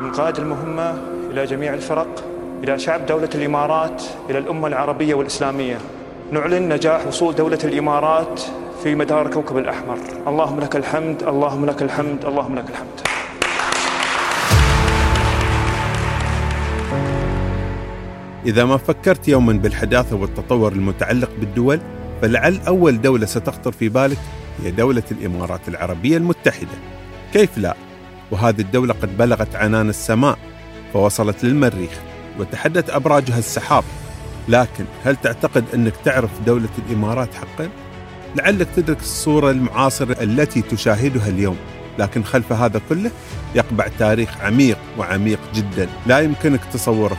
من قائد المهمة إلى جميع الفرق إلى شعب دولة الإمارات إلى الأمة العربية والإسلامية. نعلن نجاح وصول دولة الإمارات في مدار كوكب الأحمر. اللهم لك الحمد اللهم لك الحمد اللهم لك الحمد. إذا ما فكرت يوما بالحداثة والتطور المتعلق بالدول فلعل أول دولة ستخطر في بالك هي دولة الإمارات العربية المتحدة. كيف لا؟ وهذه الدولة قد بلغت عنان السماء فوصلت للمريخ وتحدت أبراجها السحاب. لكن هل تعتقد أنك تعرف دولة الإمارات حقا؟ لعلك تدرك الصورة المعاصرة التي تشاهدها اليوم. لكن خلف هذا كله يقبع تاريخ عميق وعميق جدا لا يمكنك تصوره.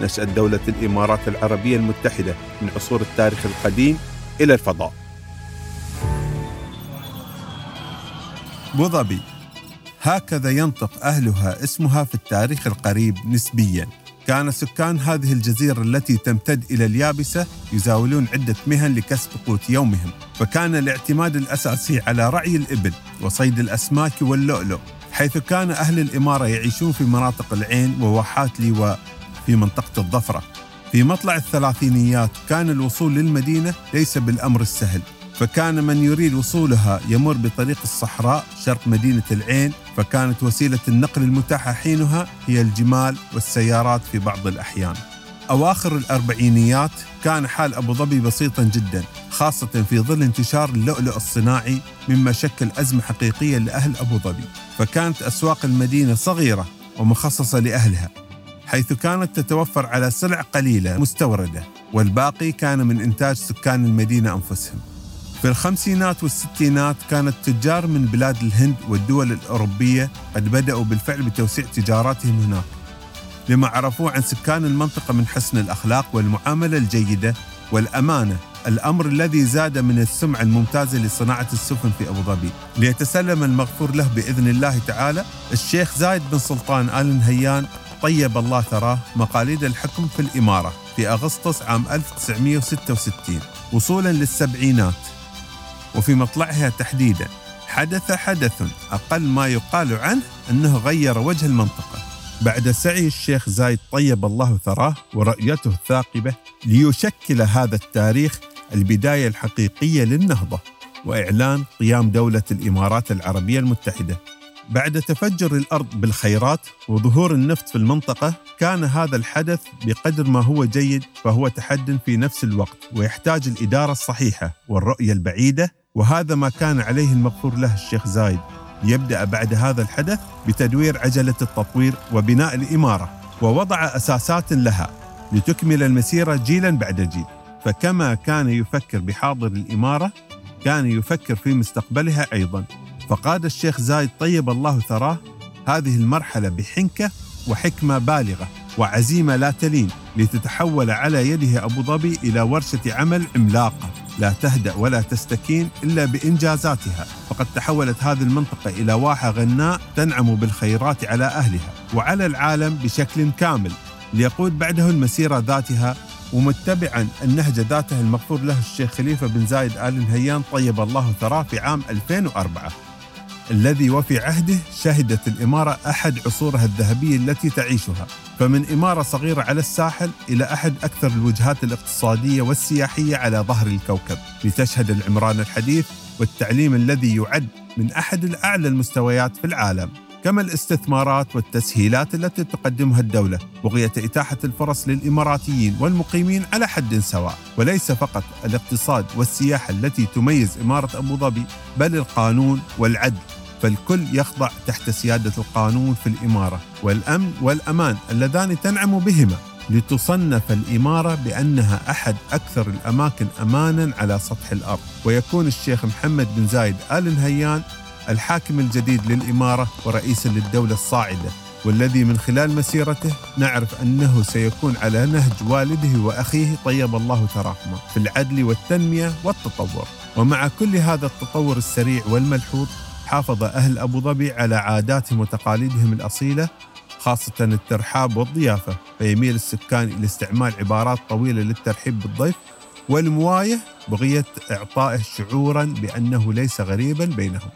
نشأة دولة الإمارات العربية المتحدة من عصور التاريخ القديم إلى الفضاء. بوظبي هكذا ينطق أهلها اسمها في التاريخ القريب نسبيا. كان سكان هذه الجزيرة التي تمتد إلى اليابسة يزاولون عدة مهن لكسب قوت يومهم. فكان الاعتماد الأساسي على رعي الإبل وصيد الأسماك واللؤلؤ حيث كان أهل الإمارة يعيشون في مناطق العين وواحات لواء في منطقة الظفرة. في مطلع الثلاثينيات كان الوصول للمدينة ليس بالأمر السهل. فكان من يريد وصولها يمر بطريق الصحراء شرق مدينة العين فكانت وسيلة النقل المتاحة حينها هي الجمال والسيارات في بعض الأحيان. أواخر الأربعينيات كان حال أبو ظبي بسيطا جدا خاصة في ظل انتشار اللؤلؤ الصناعي مما شكل أزمة حقيقية لأهل أبو ظبي. فكانت أسواق المدينة صغيرة ومخصصة لأهلها حيث كانت تتوفر على سلع قليلة مستوردة والباقي كان من إنتاج سكان المدينة أنفسهم. في الخمسينات والستينات كان التجار من بلاد الهند والدول الأوروبية قد بدأوا بالفعل بتوسيع تجاراتهم هناك لما عرفوه عن سكان المنطقة من حسن الأخلاق والمعاملة الجيدة والأمانة الأمر الذي زاد من السمعة الممتازة لصناعة السفن في أبو ظبي. ليتسلم المغفور له بإذن الله تعالى الشيخ زايد بن سلطان آل نهيان طيب الله ثراه مقاليد الحكم في الإمارة في أغسطس عام 1966 وصولا للسبعينات. وفي مطلعها تحديدا حدث حدث أقل ما يقال عنه أنه غير وجه المنطقة. بعد سعي الشيخ زايد طيب الله ثراه ورؤيته الثاقبة ليشكل هذا التاريخ البداية الحقيقية للنهضة وإعلان قيام دولة الإمارات العربية المتحدة. بعد تفجر الأرض بالخيرات وظهور النفط في المنطقة كان هذا الحدث بقدر ما هو جيد فهو تحد في نفس الوقت ويحتاج الإدارة الصحيحة والرؤية البعيدة وهذا ما كان عليه المغفور له الشيخ زايد. ليبدا بعد هذا الحدث بتدوير عجلة التطوير وبناء الإمارة ووضع أساسات لها لتكمل المسيرة جيلا بعد جيل. فكما كان يفكر بحاضر الإمارة كان يفكر في مستقبلها أيضا. فقاد الشيخ زايد طيب الله ثراه هذه المرحلة بحنكة وحكمة بالغة وعزيمة لا تلين لتتحول على يده أبو ظبي إلى ورشة عمل عملاقة. لا تهدأ ولا تستكين إلا بإنجازاتها. فقد تحولت هذه المنطقة إلى واحة غناء تنعم بالخيرات على أهلها وعلى العالم بشكل كامل. ليقود بعده المسيرة ذاتها ومتبعا النهج ذاته المغفور له الشيخ خليفة بن زايد آل نهيان طيب الله ثراه في عام 2004 الذي وفي عهده شهدت الإمارة أحد عصورها الذهبية التي تعيشها. فمن إمارة صغيرة على الساحل إلى أحد أكثر الوجهات الاقتصادية والسياحية على ظهر الكوكب. لتشهد العمران الحديث والتعليم الذي يعد من أحد الأعلى المستويات في العالم. كما الاستثمارات والتسهيلات التي تقدمها الدولة بغية إتاحة الفرص للإماراتيين والمقيمين على حد سواء. وليس فقط الاقتصاد والسياحة التي تميز إمارة أبو ظبي بل القانون والعدل. فالكل يخضع تحت سيادة القانون في الإمارة والأمن والأمان اللذان تنعم بهما لتصنف الإمارة بأنها أحد أكثر الأماكن أمانا على سطح الأرض. ويكون الشيخ محمد بن زايد آل نهيان الحاكم الجديد للإمارة ورئيسا للدولة الصاعدة والذي من خلال مسيرته نعرف أنه سيكون على نهج والده وأخيه طيب الله تراهما في العدل والتنمية والتطور. ومع كل هذا التطور السريع والملحوظ حافظ أهل أبو ظبي على عاداتهم وتقاليدهم الأصيلة خاصة الترحاب والضيافة فيميل السكان إلى استعمال عبارات طويلة للترحيب بالضيف والمواية بغية إعطائه شعورا بأنه ليس غريبا بينهم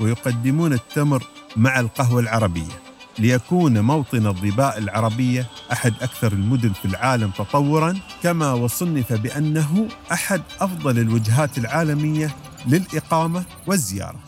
ويقدمون التمر مع القهوة العربية. ليكون موطن الظباء العربية أحد أكثر المدن في العالم تطوراً كما وصنف بأنه أحد أفضل الوجهات العالمية للإقامة والزيارة.